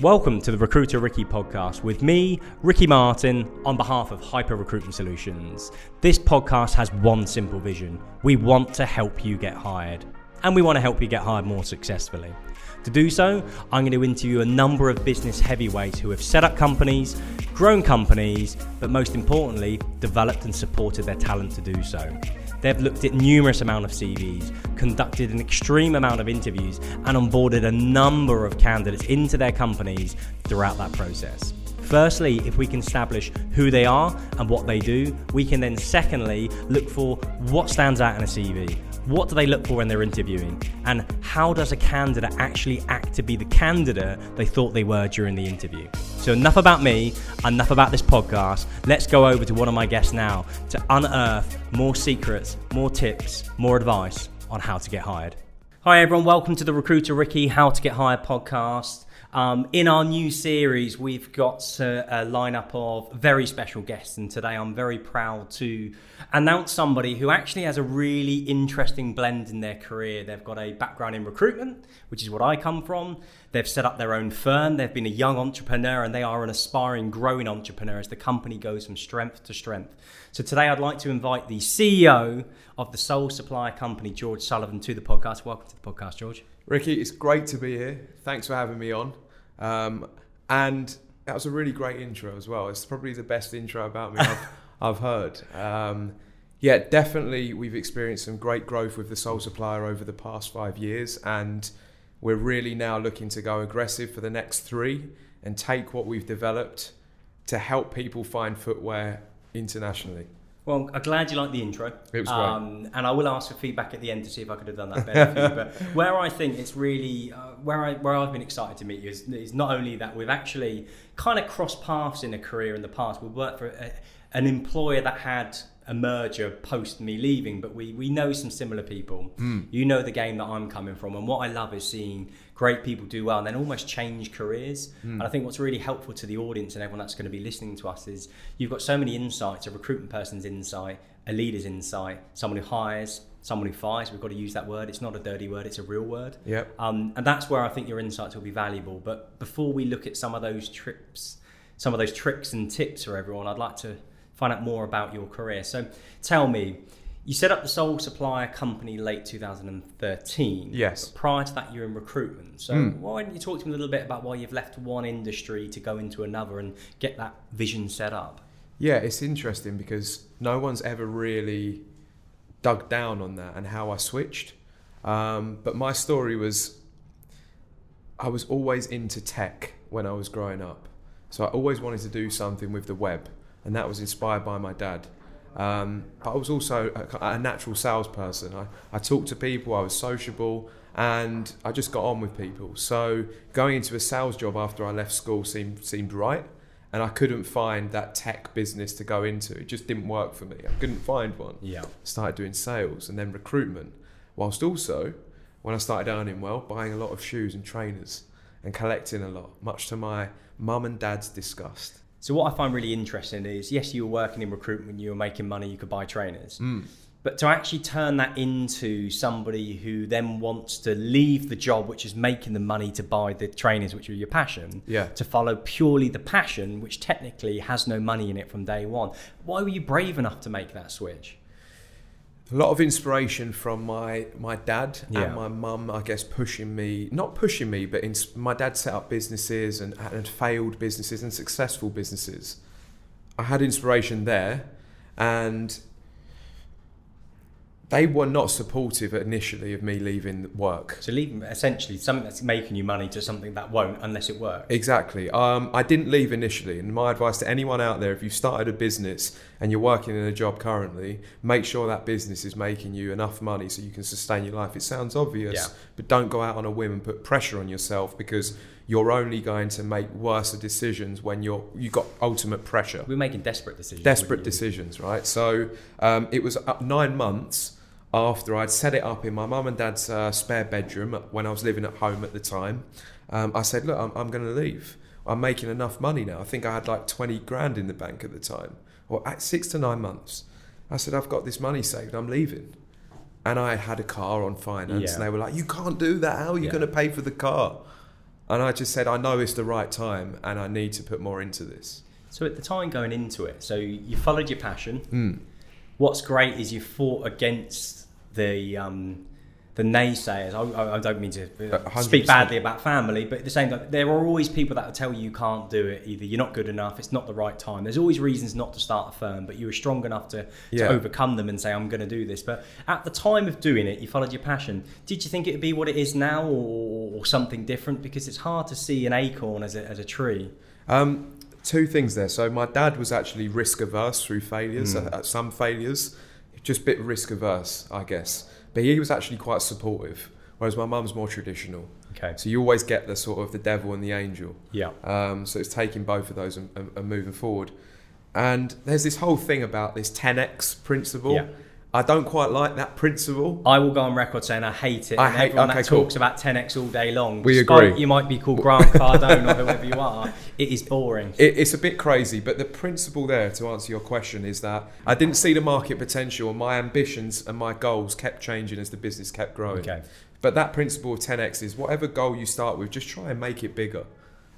Welcome to the Recruiter Ricky podcast with me, Ricky Martin, on behalf of Hyper Recruitment Solutions. This podcast has one simple vision we want to help you get hired, and we want to help you get hired more successfully. To do so, I'm going to interview a number of business heavyweights who have set up companies, grown companies, but most importantly, developed and supported their talent to do so. They've looked at numerous amount of CVs, conducted an extreme amount of interviews, and onboarded a number of candidates into their companies throughout that process. Firstly, if we can establish who they are and what they do, we can then secondly look for what stands out in a CV. What do they look for when they're interviewing? And how does a candidate actually act to be the candidate they thought they were during the interview? So, enough about me, enough about this podcast. Let's go over to one of my guests now to unearth more secrets, more tips, more advice on how to get hired. Hi, everyone. Welcome to the Recruiter Ricky How to Get Hired podcast. Um, in our new series, we've got a, a lineup of very special guests, and today I'm very proud to announce somebody who actually has a really interesting blend in their career. They've got a background in recruitment, which is what I come from. They've set up their own firm. They've been a young entrepreneur, and they are an aspiring, growing entrepreneur as the company goes from strength to strength. So today, I'd like to invite the CEO of the Sole Supplier Company, George Sullivan, to the podcast. Welcome to the podcast, George. Ricky, it's great to be here. Thanks for having me on. Um, and that was a really great intro as well. It's probably the best intro about me I've, I've heard. Um, yeah, definitely, we've experienced some great growth with the Sole Supplier over the past five years, and we're really now looking to go aggressive for the next three and take what we've developed to help people find footwear internationally. Well, I'm glad you liked the intro. It was great. Um, and I will ask for feedback at the end to see if I could have done that better for you. But where I think it's really, uh, where, I, where I've been excited to meet you is, is not only that we've actually kind of crossed paths in a career in the past. We've worked for a, an employer that had a merger post me leaving, but we, we know some similar people. Hmm. You know the game that I'm coming from. And what I love is seeing great people do well and then almost change careers. Hmm. And I think what's really helpful to the audience and everyone that's going to be listening to us is you've got so many insights, a recruitment person's insight, a leader's insight, someone who hires, someone who fires. We've got to use that word. It's not a dirty word, it's a real word. Yep. Um, and that's where I think your insights will be valuable. But before we look at some of those trips, some of those tricks and tips for everyone, I'd like to find out more about your career. So tell me, you set up the Sole Supplier Company late 2013. Yes. But prior to that, you're in recruitment. So Mm. why don't you talk to me a little bit about why you've left one industry to go into another and get that vision set up? Yeah, it's interesting because no one's ever really dug down on that and how I switched. Um, but my story was I was always into tech when I was growing up. So I always wanted to do something with the web, and that was inspired by my dad. Um, but I was also a, a natural salesperson. I, I talked to people, I was sociable, and I just got on with people. So going into a sales job after I left school seemed seemed right and I couldn't find that tech business to go into. It just didn't work for me. I couldn't find one. Yeah. Started doing sales and then recruitment, whilst also, when I started earning well, buying a lot of shoes and trainers and collecting a lot, much to my mum and dad's disgust. So what I find really interesting is, yes, you were working in recruitment, you were making money, you could buy trainers, Mm. but to actually turn that into somebody who then wants to leave the job, which is making the money to buy the trainers, which are your passion, Yeah. to follow purely the passion, which technically has no money in it from day one. Why were you brave enough to make that switch? A lot of inspiration from my my dad Yeah. and my mum, I guess, pushing me, not pushing me, but ins- my dad set up businesses and, and failed businesses and successful businesses. I had inspiration there, and they were not supportive initially of me leaving work. So leaving essentially something that's making you money to something that won't unless it works. Exactly. Um, I didn't leave initially, and my advice to anyone out there: if you've started a business and you're working in a job currently, make sure that business is making you enough money so you can sustain your life. It sounds obvious, Yeah. but don't go out on a whim and put pressure on yourself because you're only going to make worse decisions when you're you've got ultimate pressure. We're making desperate decisions. Desperate decisions, right? So um, it was nine months after I'd set it up in my mum and dad's uh, spare bedroom when I was living at home at the time. Um, I said, look, I'm, I'm going to leave. I'm making enough money now. I think I had like 20 grand in the bank at the time, or at six to nine months. I said, I've got this money saved. I'm leaving. And I had a car on finance, Yeah. and they were like, "You can't do that. How are you Yeah. going to pay for the car?" And I just said, I know it's the right time and I need to put more into this. So at the time going into it, so you followed your passion. Mm. What's great is you fought against the um, the naysayers. I, I don't mean to uh, 100%. speak badly about family, but at the same time, there are always people that will tell you you can't do it. Either you're not good enough, it's not the right time. There's always reasons not to start a firm, but you were strong enough to, Yeah. overcome them and say, I'm going to do this. But at the time of doing it, you followed your passion. Did you think it would be what it is now or, or something different? Because it's hard to see an acorn as a, as a tree. Um, two things there. So my dad was actually risk averse through failures, Mm. uh, some failures, just a bit risk averse, I guess. But he was actually quite supportive, whereas my mum's more traditional. Okay. So you always get the sort of the devil and the angel. Yeah. Um, so it's taking both of those and, and, and moving forward. And there's this whole thing about this 10x principle. Yeah. I don't quite like that principle. I will go on record saying I hate it. I and hate- everyone okay, that cool. talks about 10x all day long. We agree. You might be called Grant Cardone or whoever you are. It is boring. It, it's a bit crazy, but the principle there, to answer your question, is that I didn't see the market potential, and my ambitions and my goals kept changing as the business kept growing. Okay. But that principle of 10x is whatever goal you start with, just try and make it bigger.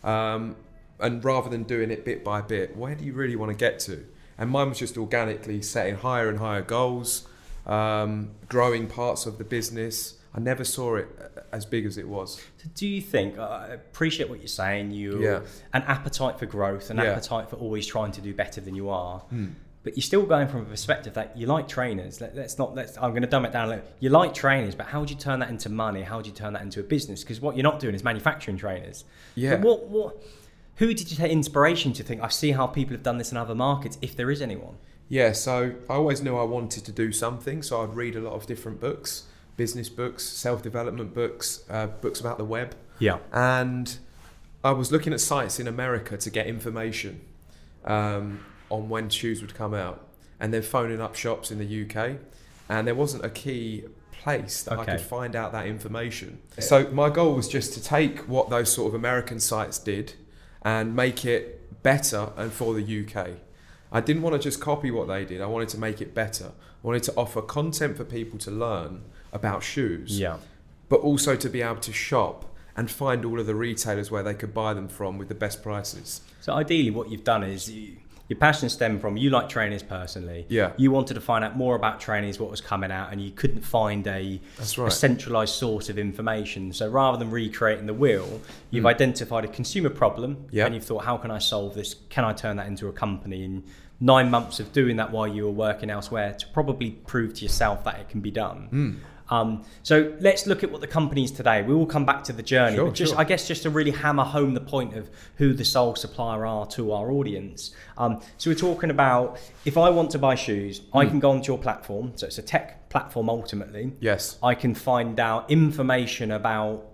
Um, and rather than doing it bit by bit, where do you really want to get to? And mine was just organically setting higher and higher goals, um, growing parts of the business. I never saw it as big as it was. So do you think, I appreciate what you're saying, you Yeah. an appetite for growth, an Yeah. appetite for always trying to do better than you are. Hmm. But you're still going from a perspective that you like trainers. Let, let's not. Let's. I'm going to dumb it down. a little. You like trainers, but how would you turn that into money? How would you turn that into a business? Because what you're not doing is manufacturing trainers. Yeah. But what? What? Who did you take inspiration to think? I see how people have done this in other markets. If there is anyone. Yeah, so I always knew I wanted to do something, so I'd read a lot of different books, business books, self-development books, uh, books about the web, Yeah. and I was looking at sites in America to get information um, on when shoes would come out, and then phoning up shops in the UK, and there wasn't a key place that I could find out that information. So my goal was just to take what those sort of American sites did and make it better and for the UK. I didn't want to just copy what they did. I wanted to make it better. I wanted to offer content for people to learn about shoes Yeah. but also to be able to shop and find all of the retailers where they could buy them from with the best prices. So ideally, what you've done is you, your passion stemmed from you like trainers personally. Yeah. You wanted to find out more about trainers, what was coming out, and you couldn't find a, That's a centralized source of information. So rather than recreating the wheel, you've Mm. identified a consumer problem, Yeah. and you've thought, how can I solve this? Can I turn that into a company? And nine months of doing that while you were working elsewhere to probably prove to yourself that it can be done. Mm. Um, so let's look at what the company is today. We will come back to the journey, Sure, but just sure. I guess just to really hammer home the point of who the sole supplier are to our audience. Um, so we're talking about if I want to buy shoes, I Mm. can go onto your platform. So it's a tech platform ultimately. Yes. I can find out information about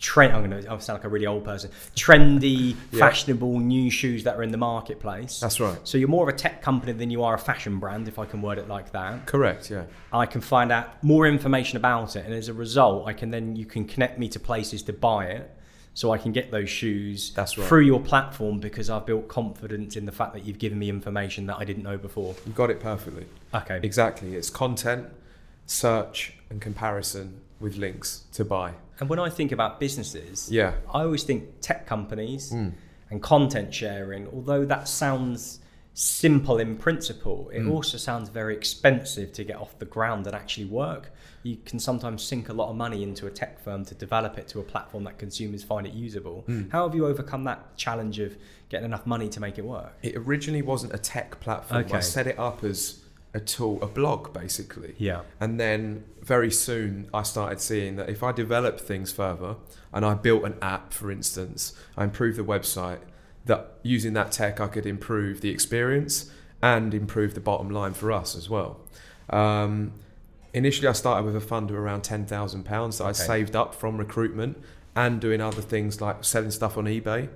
trend. I'm going to sound like a really old person. Trendy, Yeah. fashionable new shoes that are in the marketplace. That's right. So you're more of a tech company than you are a fashion brand, if I can word it like that. Correct, yeah. I can find out more information about it, and as a result, I can then you can connect me to places to buy it, so I can get those shoes That's right. through your platform because I've built confidence in the fact that you've given me information that I didn't know before. You got it perfectly. Okay, Exactly. It's content, search, and comparison with links to buy. and when I think about businesses, Yeah. I always think tech companies Mm. and content sharing. Although that sounds simple in principle, it Mm. also sounds very expensive to get off the ground and actually work. You can sometimes sink a lot of money into a tech firm to develop it to a platform that consumers find it usable. Mm. How have you overcome that challenge of getting enough money to make it work? It originally wasn't a tech platform. Okay. I set it up as a tool, a blog basically. Yeah. And then very soon I started seeing that if I developed things further and I built an app, for instance, I improved the website, that using that tech I could improve the experience and improve the bottom line for us as well. Um, initially, I started with a fund of around £10,000 that I saved up from recruitment and doing other things like selling stuff on eBay.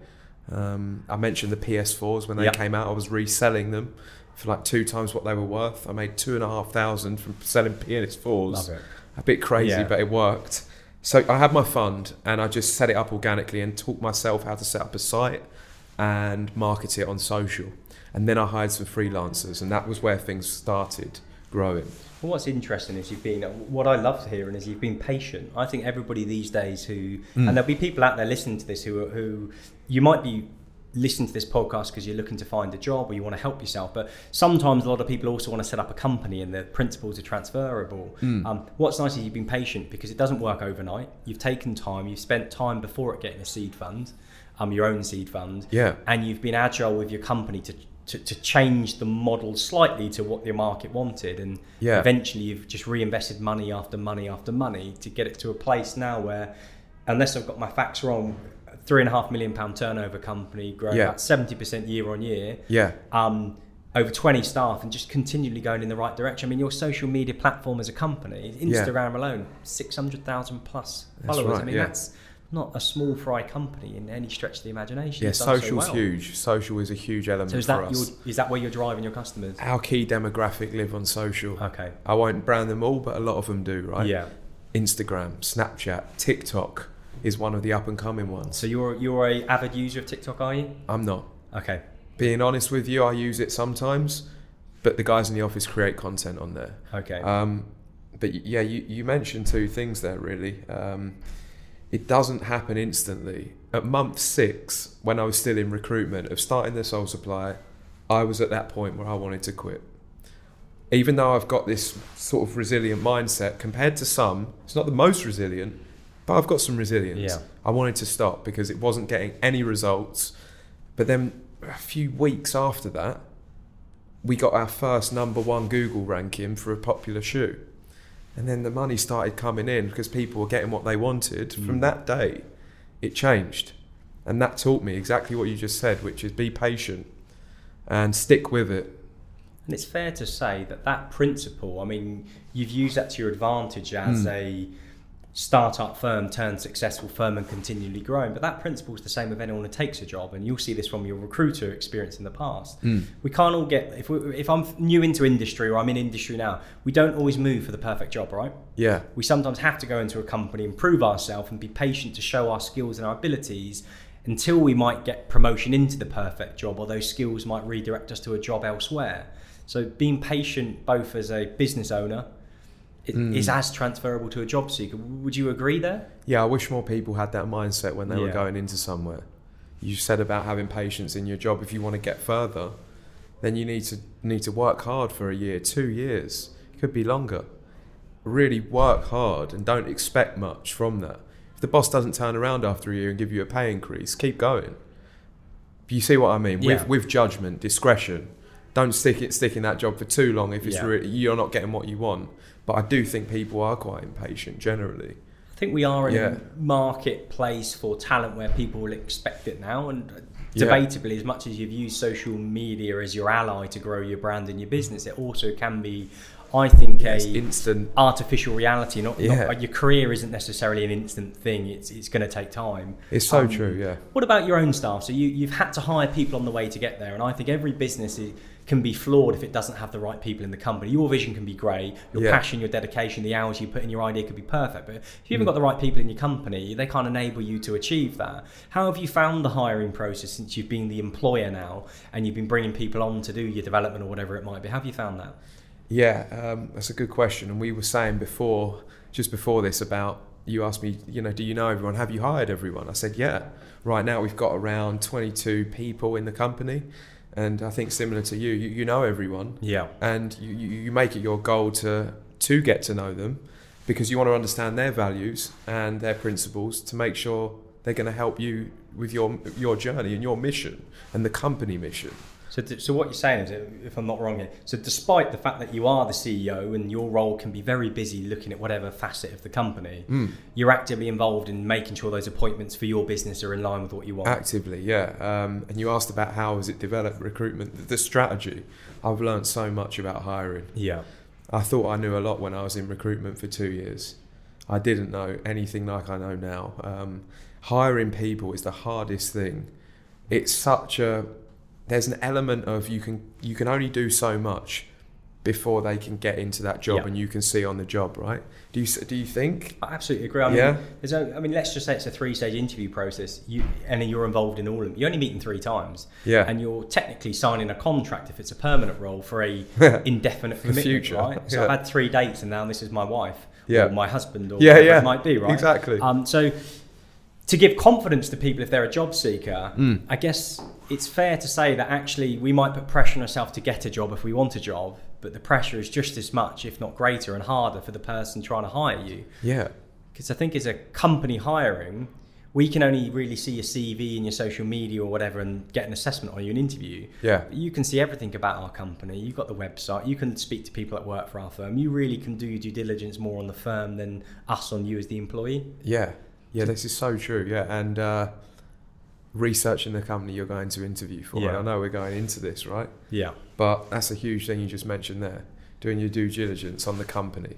Um, I mentioned the PS4s when they Yep. came out. I was reselling them for like two times what they were worth. I made two and a half thousand from selling PS4s. it. A bit crazy, Yeah. but it worked. So I had my fund and I just set it up organically and taught myself how to set up a site and market it on social. And then I hired some freelancers, and that was where things started growing. Well, what's interesting is you've been, what I love hearing is you've been patient. I think everybody these days who, Mm. and there'll be people out there listening to this who, who you might be listening to this podcast because you're looking to find a job or you want to help yourself. But sometimes a lot of people also want to set up a company and the principles are transferable. Mm. Um, what's nice is you've been patient because it doesn't work overnight. You've taken time, you've spent time before it getting a seed fund, um, your own seed fund Yeah, and you've been agile with your company to, to, to change the model slightly to what the market wanted and Yeah. eventually you've just reinvested money after money after money to get it to a place now where unless i've got my facts wrong three and a half million pound turnover company growing Yeah. about 70% year on year yeah, um, over 20 staff and just continually going in the right direction. I mean, your social media platform as a company, Yeah. Instagram alone, 600,000 plus followers. I mean, yeah. that's not a small fry company in any stretch of the imagination. yeah. You've so Social's well. huge. Social is a huge element So is for that us. your, is that where you're driving your customers? Our key demographic live on social. Okay. I won't brand them all, but a lot of them do, right? Yeah. Instagram, Snapchat, TikTok is one of the up and coming ones. So you're you're a avid user of TikTok, are you? I'm not. Okay. Being honest with you, I use it sometimes, but the guys in the office create content on there. Okay. Um, but yeah, you, you mentioned two things there really. Um, it doesn't happen instantly. At month six, when I was still in recruitment of starting the sole supply, I was at that point where I wanted to quit. Even though I've got this sort of resilient mindset, compared to some, it's not the most resilient, but I've got some resilience. Yeah. I wanted to stop because it wasn't getting any results. But then a few weeks after that, we got our first number one Google ranking for a popular shoe. And then the money started coming in because people were getting what they wanted. From Mm. that day, it changed. And that taught me exactly what you just said, which is be patient and stick with it. And it's fair to say that that principle, I mean, you've used that to your advantage as Mm. a startup firm turned successful firm and continually growing. But that principle is the same with anyone who takes a job, and you'll see this from your recruiter experience in the past. Hmm. We can't all get if we, if I'm new into industry or I'm in industry now, we don't always move for the perfect job, right? Yeah, We sometimes have to go into a company and prove ourselves and be patient to show our skills and our abilities until we might get promotion into the perfect job or those skills might redirect us to a job elsewhere. So being patient both as a business owner Mm. is as transferable to a job seeker. Would you agree there? yeah. I wish more people had that mindset when they were going into somewhere. You said about having patience in your job. If you want to get further, then you need to need to work hard for a year, two years. It could be longer. Really work hard and don't expect much from that. If the boss doesn't turn around after a year and give you a pay increase, keep going. You see what I mean? Yeah. With with judgment, discretion. Don't stick it stick in that job for too long if it's Yeah. re- you're not getting what you want. But I do think people are quite impatient generally. I think we are in Yeah. a marketplace for talent where people will expect it now. And Yeah. debatably, as much as you've used social media as your ally to grow your brand and your business, it also can be, I think, a instant. artificial reality. Not, Yeah. not your career isn't necessarily an instant thing. It's it's going to take time. It's so Um, true. Yeah. What about your own staff? So you you've had to hire people on the way to get there, and I think every business is, can be flawed if it doesn't have the right people in the company. Your vision can be great, your Yeah. passion, your dedication, the hours you put in your idea could be perfect, but if you haven't Mm. got the right people in your company, they can't enable you to achieve that. How have you found the hiring process since you've been the employer now and you've been bringing people on to do your development or whatever it might be? How have you found that? Yeah, um, that's a good question. And we were saying before, just before this, about you asked me, you know, do you know everyone? Have you hired everyone? I said, yeah. Right now, we've got around 22 people in the company. And I think similar to you, you, you know everyone. Yeah. And you, you you make it your goal to, to get to know them because you want to understand their values and their principles to make sure they're going to help you with your, your journey and your mission and the company mission. So, so what you're saying is, if I'm not wrong here, so despite the fact that you are the CEO and your role can be very busy looking at whatever facet of the company, Mm. you're actively involved in making sure those appointments for your business are in line with what you want. Actively, yeah. Um, and you asked about how has it developed recruitment, the, the strategy. I've learned so much about hiring. yeah. I thought I knew a lot when I was in recruitment for two years. I didn't know anything like I know now. Um, hiring people is the hardest thing. It's such a there's an element of you can you can only do so much before they can get into that job Yeah. and you can see on the job, right? Do you do you think? I absolutely agree. I mean, Yeah. there's no, I mean, let's just say it's a three-stage interview process, you, and you're involved in all of them. You only meet them three times, Yeah. and you're technically signing a contract if it's a permanent role for a indefinite For commitment, future, right? So yeah. I've had three dates, and now this is my wife, Yeah. or my husband, or Yeah, yeah. it might be, right? Exactly. Um, so to give confidence to people if they're a job seeker, Mm. I guess it's fair to say that actually we might put pressure on ourselves to get a job if we want a job, but the pressure is just as much, if not greater, and harder for the person trying to hire you. Yeah. Because I think as a company hiring, we can only really see your CV and your social media or whatever and get an assessment on you, an interview. Yeah. But you can see everything about our company. You've got the website. You can speak to people that work for our firm. You really can do your due diligence more on the firm than us on you as the employee. Yeah. Yeah, this is so true. Yeah. And uh, researching the company you're going to interview for. Yeah. I know we're going into this, right? Yeah. But that's a huge thing you just mentioned there. Doing your due diligence on the company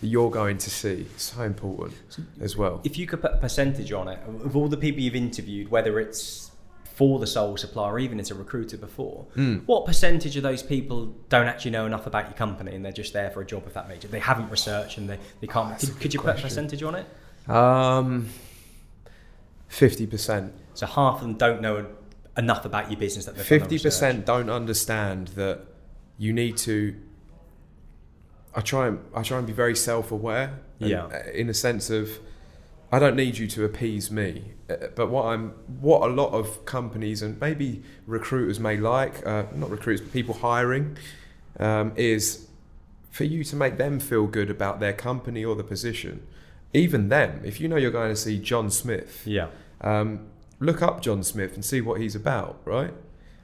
that you're going to see. So important as well. If you could put a percentage on it of all the people you've interviewed, whether it's for the sole supplier or even as a recruiter before, Mm. what percentage of those people don't actually know enough about your company and they're just there for a job of that it? They haven't researched and they, they can't. A Could, could you put a percentage on it? Um, 50%. So half of them don't know enough about your business that fifty percent don't understand that you need to. I try and I try and be very self-aware. Yeah. uh, In a sense of, I don't need you to appease me, uh, but what I'm, what a lot of companies and maybe recruiters may like, uh, not recruiters, but people hiring, um, is for you to make them feel good about their company or the position. Even them, if you know you're going to see John Smith, Yeah. um, look up John Smith and see what he's about, right?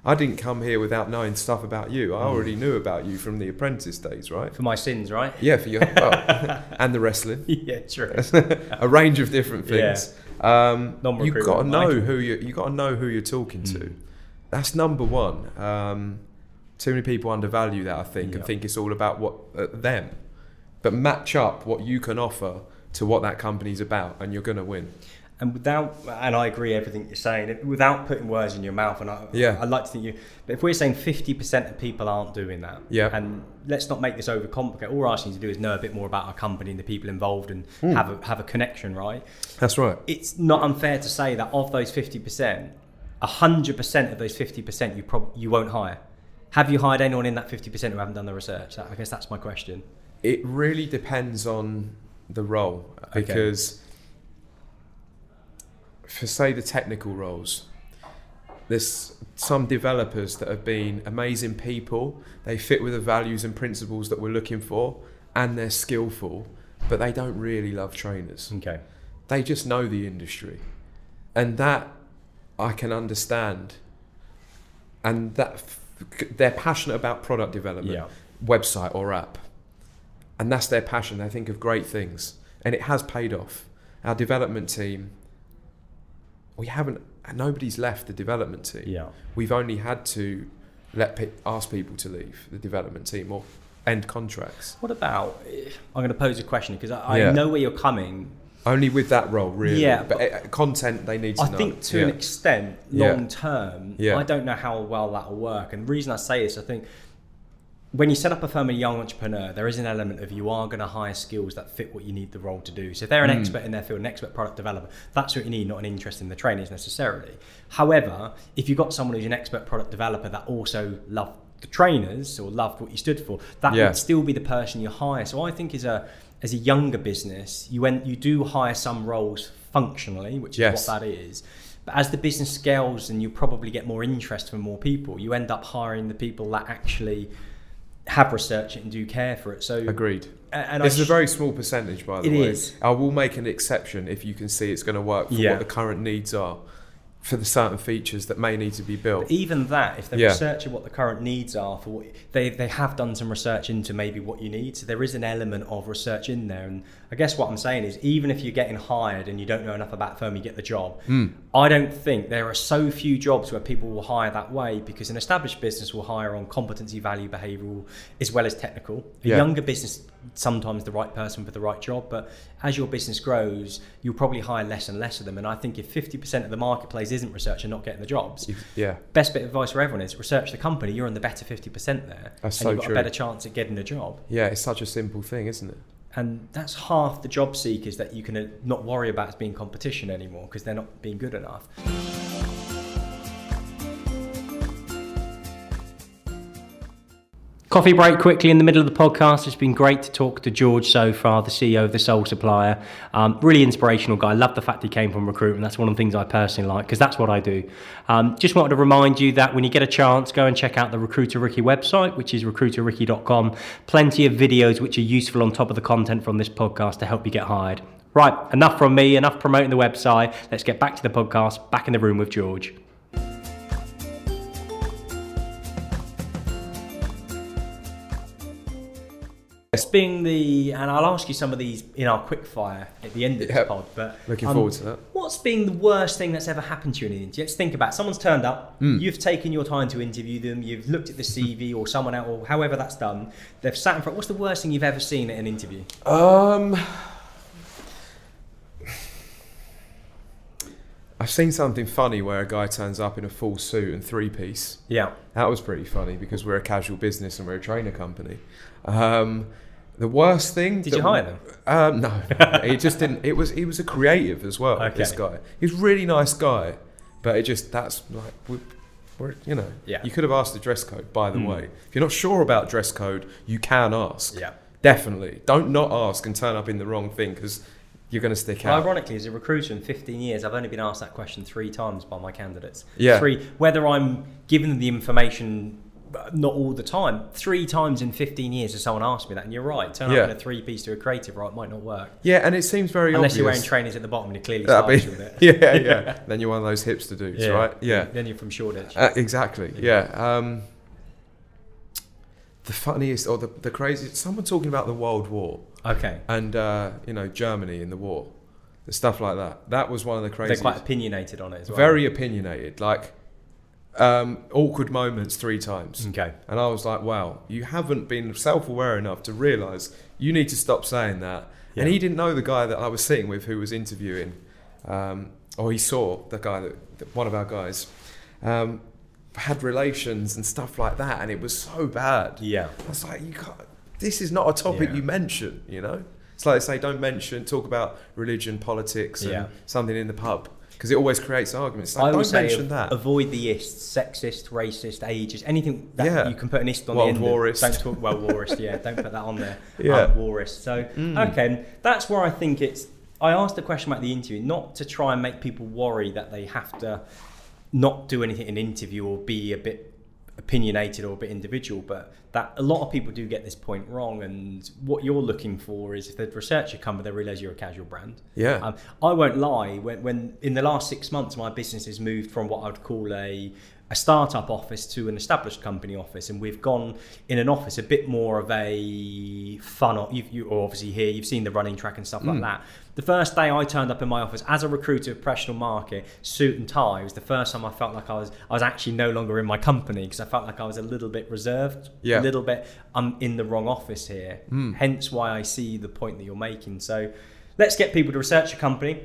I didn't come here without knowing stuff about you. I Mm. already knew about you from the apprentice days, right? For my sins, right? Yeah, for your well, and the wrestling, yeah, true. a range of different things. Um, you've got to know who you you got to know who you're talking to. Mm. That's number one. Um, too many people undervalue that, I think, Yeah. and think it's all about what uh, them. But match up what you can offer to what that company's about, and you're going to win. And without, and I agree everything you're saying, without putting words in your mouth, and I, Yeah. I like to think you, but if we're saying 50% of people aren't doing that, Yeah. and let's not make this overcomplicated, all we're asking you to do is know a bit more about our company and the people involved and Hmm. have, a, have a connection, right? That's right. It's not unfair to say that of those 50%, 100% of those 50% you, prob- you won't hire. Have you hired anyone in that 50% who haven't done the research? I guess that's my question. It really depends on the role Okay. For say the technical roles there's some developers that have been amazing people. They fit with the values and principles that we're looking for and they're skillful but they don't really love trainers. Okay. they just know the industry. And that i can understand. And that f- they're passionate about product development Yeah. website or app. And that's their passion. They think of great things. And it has paid off. Our development team we haven't nobody's left the development team Yeah. we've only had to let pe- ask people to leave the development team or end contracts What about? I'm going to pose a question because I, I Yeah. know where you're coming. only with that role really Yeah, but, uh, content they need to know. I know think to Yeah. an extent, Yeah. long term, Yeah. I don't know how well that'll work. And the reason I say this, I think when you set up a firm, a young entrepreneur, there is an element of you are going to hire skills that fit what you need the role to do. So if they're an Mm. expert in their field, an expert product developer, that's what you need, not an interest in the trainers necessarily. However, if you've got someone who's an expert product developer that also loved the trainers or loved what you stood for, that Yeah. would still be the person you hire. So I think as a as a younger business, you went you do hire some roles functionally, which Yes. is what that is. But as the business scales and you probably get more interest from more people, you end up hiring the people that actually have research it and do care for it. So agreed a- and it's I a sh- very small percentage by the It way is. i will make an exception if you can see it's going to work for Yeah. what the current needs are for the certain features that may need to be built But even that, if they're Yeah. researching what the current needs are for what they they have done some research into maybe what you need. So there is an element of research in there. And I guess what I'm saying is even if you're getting hired and you don't know enough about firm, you get the job. Mm. I don't think there are so few jobs where people will hire that way because an established business will hire on competency, value, behavioural, as well as technical. A Yeah. younger business sometimes the right person for the right job. But as your business grows, you'll probably hire less and less of them. And I think if 50% of the marketplace isn't research and not getting the jobs, Yeah. best bit of advice for everyone is research the company. You're on the better 50% there. That's and so you've got true. a better chance at getting a job. Yeah, it's such a simple thing, isn't it? And that's half the job seekers that you can uh, not worry about as being competition anymore because they're not being good enough. Coffee break quickly in the middle of the podcast. It's been great to talk to George so far, the CEO of the Sole Supplier. Um, really inspirational guy. Love the fact he came from recruitment. That's one of the things I personally like because that's what I do. Um, just wanted to remind you that when you get a chance, go and check out the Recruiter Ricky website, which is recruiterricky.com. Plenty of videos which are useful on top of the content from this podcast to help you get hired. Right, enough from me, enough promoting the website. Let's get back to the podcast, back in the room with George. It's being the, and I'll ask you some of these in our quick fire at the end of this Yep. pod. But Looking um, forward to that. What's been the worst thing that's ever happened to you in an interview? Let's think about it. someone's turned up, Hmm. you've taken your time to interview them, you've looked at the CV or someone else, or however that's done. They've sat in front. What's the worst thing you've ever seen at an interview? Um, I've seen something funny where a guy turns up in a full suit and three piece. Yeah. That was pretty funny because we're a casual business and we're a trainer company. Um, the worst thing. Did that you hire them? Um, no, he just didn't. It was he was a creative as well. This guy, he's a really nice guy, but it just that's like we, we're you know. Yeah. You could have asked the dress code. By the Mm. way, if you're not sure about dress code, you can ask. Yeah. Definitely, don't not ask and turn up in the wrong thing because you're going to stick out. Ironically, as a recruiter in 15 years, I've only been asked that question three times by my candidates. Yeah. Three, whether I'm giving them the information, not all the time. Three times in 15 years, has someone asked me that, and you're right. Turn Yeah. up in a three piece to a creative, right? Might not work Yeah, and it seems very unless obvious. you're wearing trainers at the bottom and it clearly That'd starts be- with it. yeah, yeah. then you're one of those hipster dudes, right? Yeah. Then you're from Shoreditch. Uh, exactly. Yeah. Um, the funniest or the, the craziest, someone talking about the World War okay. and, uh, you know, Germany in the war, the stuff like that. That was one of the craziest. They're quite opinionated on it as well. very opinionated, like um, awkward moments three times. Okay. And I was like, wow, you haven't been self aware enough to realize you need to stop saying that. And he didn't know the guy that I was sitting with who was interviewing, um, or he saw the guy that, that one of our guys um, had relations and stuff like that. And it was so bad. Yeah. I was like, you can't, this is not a topic Yeah. you mention, you know? It's like they say, don't mention, talk about religion, politics, and Yeah. something in the pub. Because it always creates arguments. It's I would don't say mention that. avoid the ists, sexist, racist, ageist, anything that Yeah. you can put an ist on World the end. warist. Of, don't talk well warist, yeah. Don't put that on there. Yeah. Um, warist. So Mm. okay, that's where I think it's. I asked the question about the interview, not to try and make people worry that they have to not do anything in an interview or be a bit opinionated or a bit individual, but that a lot of people do get this point wrong. And what you're looking for is if they research your company, they realise you're a casual brand. Yeah. Um, I won't lie. When, when in the last six months, my business has moved from what I would call a a startup office to an established company office, and we've gone in an office a bit more of a fun. You've, you obviously here, you've seen the running track and stuff like Mm. that. The first day I turned up in my office as a recruiter of professional market, suit and tie, was the first time I felt like I was I was actually no longer in my company because I felt like I was a little bit reserved, Yeah. a little bit. I'm in the wrong office here. Mm. Hence why I see the point that you're making. So let's get people to research a company.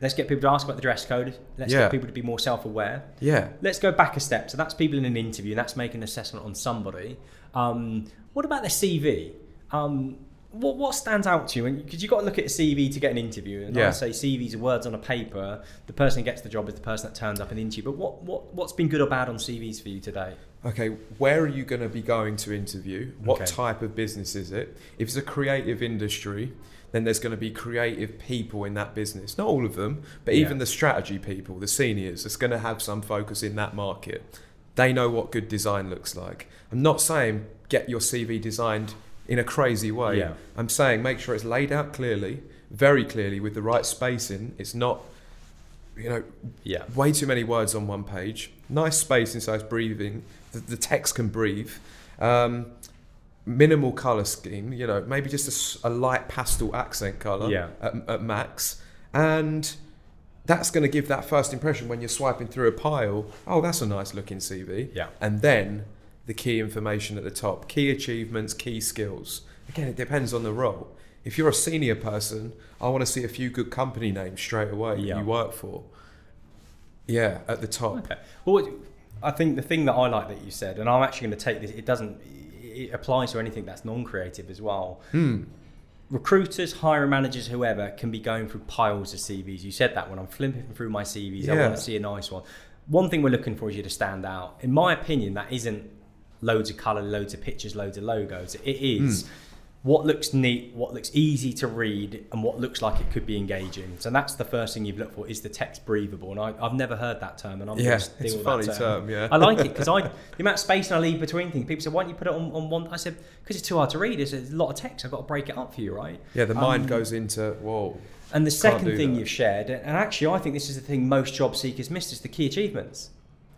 Let's get people to ask about the dress code. Let's Yeah. get people to be more self-aware. yeah. Let's go back a step. So that's people in an interview. That's making an assessment on somebody. Um, what about their CV? Um, what, what stands out to you? Because you've got to look at a CV to get an interview. And Yeah. I say CVs are words on a paper. The person who gets the job is the person that turns up in the interview. But what, what, what's been good or bad on CVs for you today? Okay, where are you going to be going to interview? What Okay. type of business is it? If it's a creative industry, then there's going to be creative people in that business. Not all of them, but Yeah. even the strategy people, the seniors, it's going to have some focus in that market. They know what good design looks like. I'm not saying get your CV designed in a crazy way. Yeah. I'm saying make sure it's laid out clearly, very clearly, with the right spacing. It's not, you know, Yeah. way too many words on one page. Nice spacing so it's breathing. The, the text can breathe. Um, minimal color scheme. You know, maybe just a light pastel accent color Yeah. at, at max, and that's going to give that first impression when you're swiping through a pile. Oh, that's a nice looking CV. Yeah. And then the key information at the top, key achievements, key skills. again, it depends on the role. If you're a senior person, I want to see a few good company names straight away Yeah. you work for. Yeah, at the top. Okay. Well, I think the thing that I like that you said, and I'm actually going to take this. It doesn't. It applies to anything that's non-creative as well. Hmm. Recruiters, hiring managers, whoever can be going through piles of CVs. You said that when I'm flipping through my CVs, I want to see a nice one. One thing we're looking for is you to stand out. In my opinion, that isn't loads of colour, loads of pictures, loads of logos. It is what looks neat, what looks easy to read, and what looks like it could be engaging. So that's the first thing you've looked for is the text breathable. And I, I've never heard that term, and I'm Yeah, to it's a that funny term. term, yeah. I like it because I the amount of space and I leave between things. People say, "Why don't you put it on, on one?" I said, "Because it's too hard to read. It's a lot of text. I've got to break it up for you, right?" Yeah, the mind Um, goes into whoa. And the second thing that. you've shared, and actually I think this is the thing most job seekers miss, is the key achievements.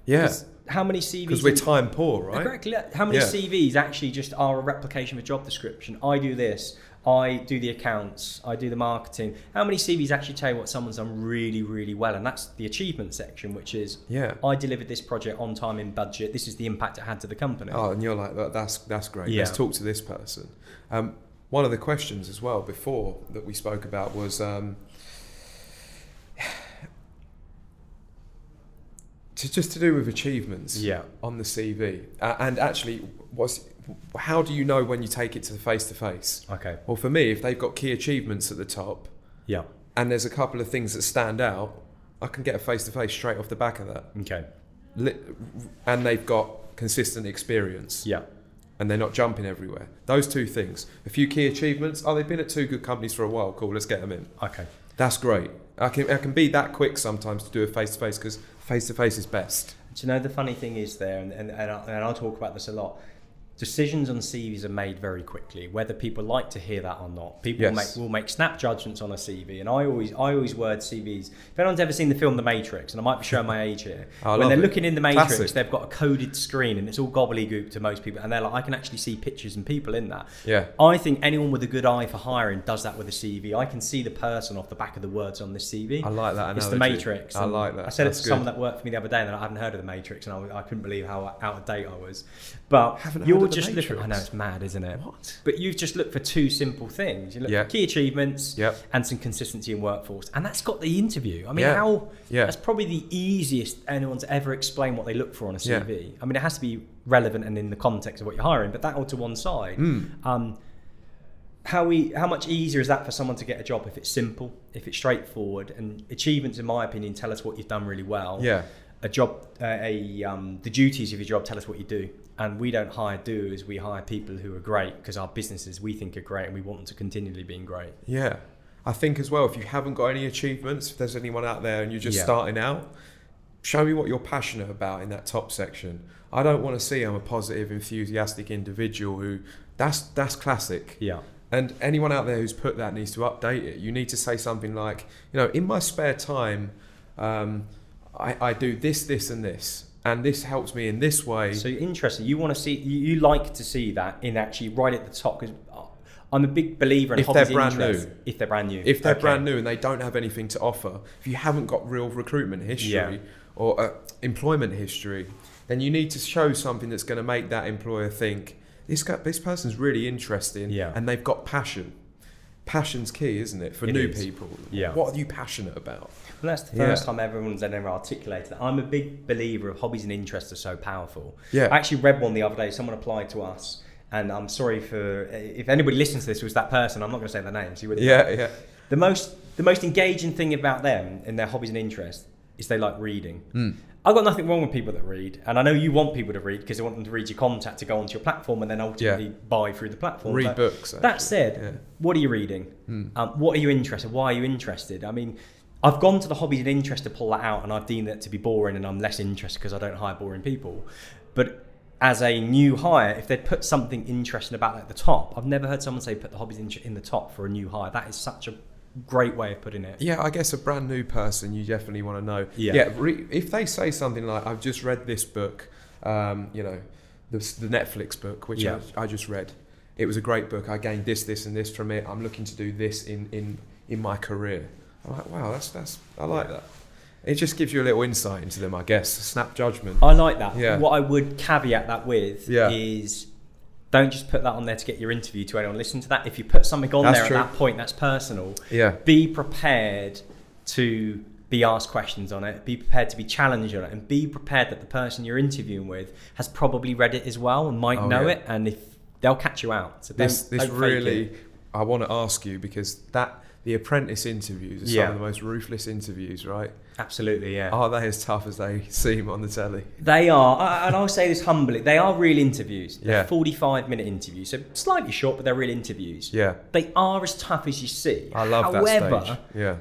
Yeah, How many CVs? because we're time poor, right? Correctly. How many Yeah. CVs actually just are a replication of a job description? I do this. I do the accounts. I do the marketing. How many CVs actually tell you what someone's done really, really well? And that's the achievement section, which is Yeah. I delivered this project on time in budget. This is the impact it had to the company. Oh, and you're like, that's that's great. Yeah. Let's talk to this person. Um, one of the questions as well before that we spoke about was um, just to do with achievements Yeah. on the CV, uh, and actually, what's how do you know when you take it to the face to face? Okay. Well, for me, if they've got key achievements at the top, Yeah. and there's a couple of things that stand out, I can get a face to face straight off the back of that. Okay. And they've got consistent experience Yeah. and they're not jumping everywhere. Those two things. A few key achievements. Oh, they've been at two good companies for a while. Cool, let's get them in. Okay. That's great. I can I can be that quick sometimes to do a face to face because face to face is best. Do you know the funny thing is there, and, and, and, I, and I'll talk about this a lot. Decisions on CVs are made very quickly, whether people like to hear that or not. People will, Yes. make, will make snap judgments on a CV, and I always I always word CVs. If anyone's ever seen the film The Matrix, and I might be showing my age here, when they're it. looking in the Matrix, Classic. they've got a coded screen, and it's all gobbledygook to most people, and they're like, I can actually see pictures and people in that. Yeah. I think anyone with a good eye for hiring does that with a CV. I can see the person off the back of the words on this CV. I like that It's the. Matrix. I like that. I said That's it to someone that worked for me the other day, and I hadn't heard of the Matrix, and I, I couldn't believe how out of date I was. But of The just looking. I know it's mad, isn't it? What? But you've just looked for two simple things. You look Yeah. for key achievements and some consistency in workforce, and that's got the interview. I mean, Yeah. how? Yeah. That's probably the easiest anyone's ever explained what they look for on a. CV. I mean, it has to be relevant and in the context of what you're hiring, but that all to one side. Mm. Um, how we how much easier is that for someone to get a job if it's simple, if it's straightforward, and achievements, in my opinion, tell us what you've done really well. Yeah. A job, uh, a um, the duties of your job tell us what you do, and we don't hire doers. We hire people who are great because our businesses we think are great, and we want them to continually being great. Yeah. I think as well, if you haven't got any achievements, if there's anyone out there and you're just Yeah. starting out, show me what you're passionate about in that top section. I don't want to see I'm a positive, enthusiastic individual who that's that's classic. Yeah. And anyone out there who's put that needs to update it. You need to say something like, you know, in my spare time, um, I, I do this, this, and this, and this helps me in this way. So interesting. You want to see you, you like to see that in actually right at the top because I'm a big believer in If they're brand interest. new. If they're brand new. if they're Okay. brand new and they don't have anything to offer, if you haven't got real recruitment history Yeah. or uh, employment history, then you need to show something that's going to make that employer think this guy, this person's really interesting Yeah. and they've got passion. Passion's key, isn't it, for It new is. people? Yeah. What are you passionate about? And that's the Yeah. first time everyone's ever articulated that. I'm a big believer of hobbies and interests are so powerful. Yeah. I actually read one the other day. Someone applied to us, and I'm sorry for if anybody listens to this was that person. I'm not going to say their names. You wouldn't. Yeah, yeah. The most the most engaging thing about them in their hobbies and interests is they like reading. Mm. I've got nothing wrong with people that read, and I know you want people to read because you want them to read your contact to go onto your platform and then ultimately buy through the platform. Read But books. that said, Yeah. what are you reading? Mm. Um, what are you interested? Why are you interested? I mean, I've gone to the hobbies and interest to pull that out, and I've deemed it to be boring, and I'm less interested because I don't hire boring people. But as a new hire, if they'd put something interesting about it at the top, I've never heard someone say put the hobbies in, in the top for a new hire. That is such a great way of putting it. Yeah, I guess a brand new person, you definitely want to know. Yeah. re- if they say something like, "I've just read this book," um, you know, the, the Netflix book, which Yeah. I, I just read. It was a great book. I gained this, this, and this from it. I'm looking to do this in in in my career. I'm like, wow, that's that's I like that. It just gives you a little insight into them, I guess. Snap judgment. I like that. Yeah. What I would caveat that with Yeah. is Don't just put that on there to get your interview to anyone listen to that. If you put something on That's there true. at that point, that's personal. Yeah. Be prepared to be asked questions on it. Be prepared to be challenged on it, and be prepared that the person you're interviewing with has probably read it as well and might Oh, know yeah. it. And if they'll catch you out, so This this really. I want to ask you because that the apprentice interviews are Yeah. some of the most ruthless interviews, right? absolutely yeah. Are they as tough as they seem on the telly? They are, and I'll say this humbly, they are real interviews. They're Yeah. 45 minute interviews, so slightly short, but they're real interviews. Yeah, They are as tough as you see. I love However, that stage. Yeah,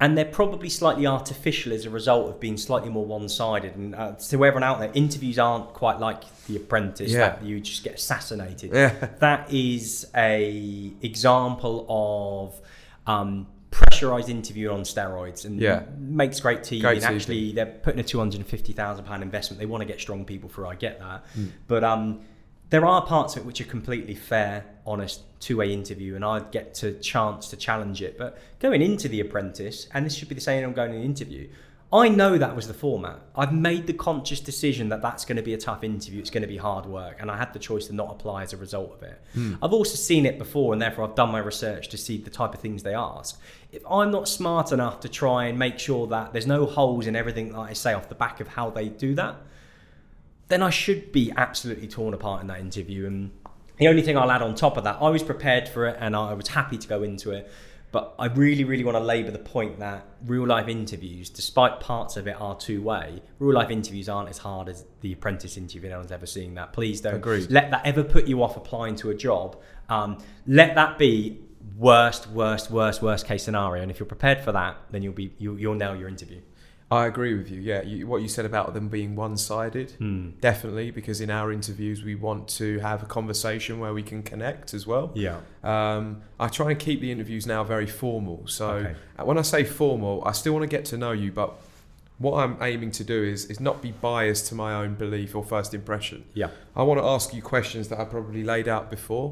and they're probably slightly artificial as a result of being slightly more one-sided. And uh, to everyone out there, interviews aren't quite like The Apprentice. Yeah. That you just get assassinated. yeah, That is a example of um, pressurized interview on steroids, and Yeah. makes great TV. Great and TV. actually, they're putting a two hundred and fifty thousand pound investment. They want to get strong people through. I get that, Mm. but um, there are parts of it which are completely fair, honest, two-way interview, and I get to chance to challenge it. But going into the apprentice, and this should be the same. I'm going in an interview. I know that was the format. I've made the conscious decision that that's going to be a tough interview. It's going to be hard work, and I had the choice to not apply as a result of it. Hmm. I've also seen it before, and therefore I've done my research to see the type of things they ask. If I'm not smart enough to try and make sure that there's no holes in everything that I say off the back of how they do that, then I should be absolutely torn apart in that interview. And the only thing I'll add on top of that, I was prepared for it and I was happy to go into it. But I really, really want to labour the point that real life interviews, despite parts of it are two way, real life interviews aren't as hard as the apprentice interview. No one's ever seen that. Please don't Agreed. let that ever put you off applying to a job. Um, let that be worst, worst, worst, worst case scenario. And if you're prepared for that, then you'll be you, you'll nail your interview. I agree with you. Yeah, you, what you said about them being one-sided, Hmm. definitely, because in our interviews we want to have a conversation where we can connect as well. Yeah. Um, I try and keep the interviews now very formal. So Okay. uh, when I say formal, I still want to get to know you, but what I'm aiming to do is is not be biased to my own belief or first impression. Yeah. I want to ask you questions that I probably laid out before,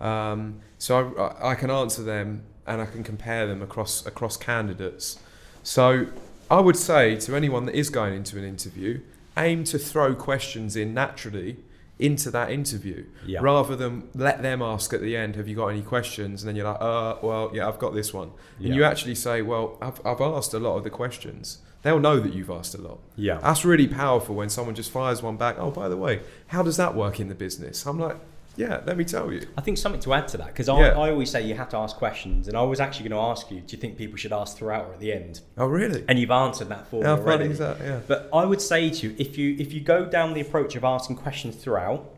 um, so I, I can answer them and I can compare them across across candidates. So I would say to anyone that is going into an interview, aim to throw questions in naturally into that interview Yeah. rather than let them ask at the end, "Have you got any questions?" And then you're like, "Uh, well, yeah, I've got this one." And Yeah. you actually say, "Well, I've, I've asked a lot of the questions." They'll know that you've asked a lot. Yeah. That's really powerful when someone just fires one back. Oh, by the way, how does that work in the business? I'm like, yeah, let me tell you. I think something to add to that because I, Yeah. I always say you have to ask questions, and I was actually going to ask you: Do you think people should ask throughout or at the end? Oh, really? And you've answered that for How me already. funny is that? Yeah. But I would say to you, if you if you go down the approach of asking questions throughout,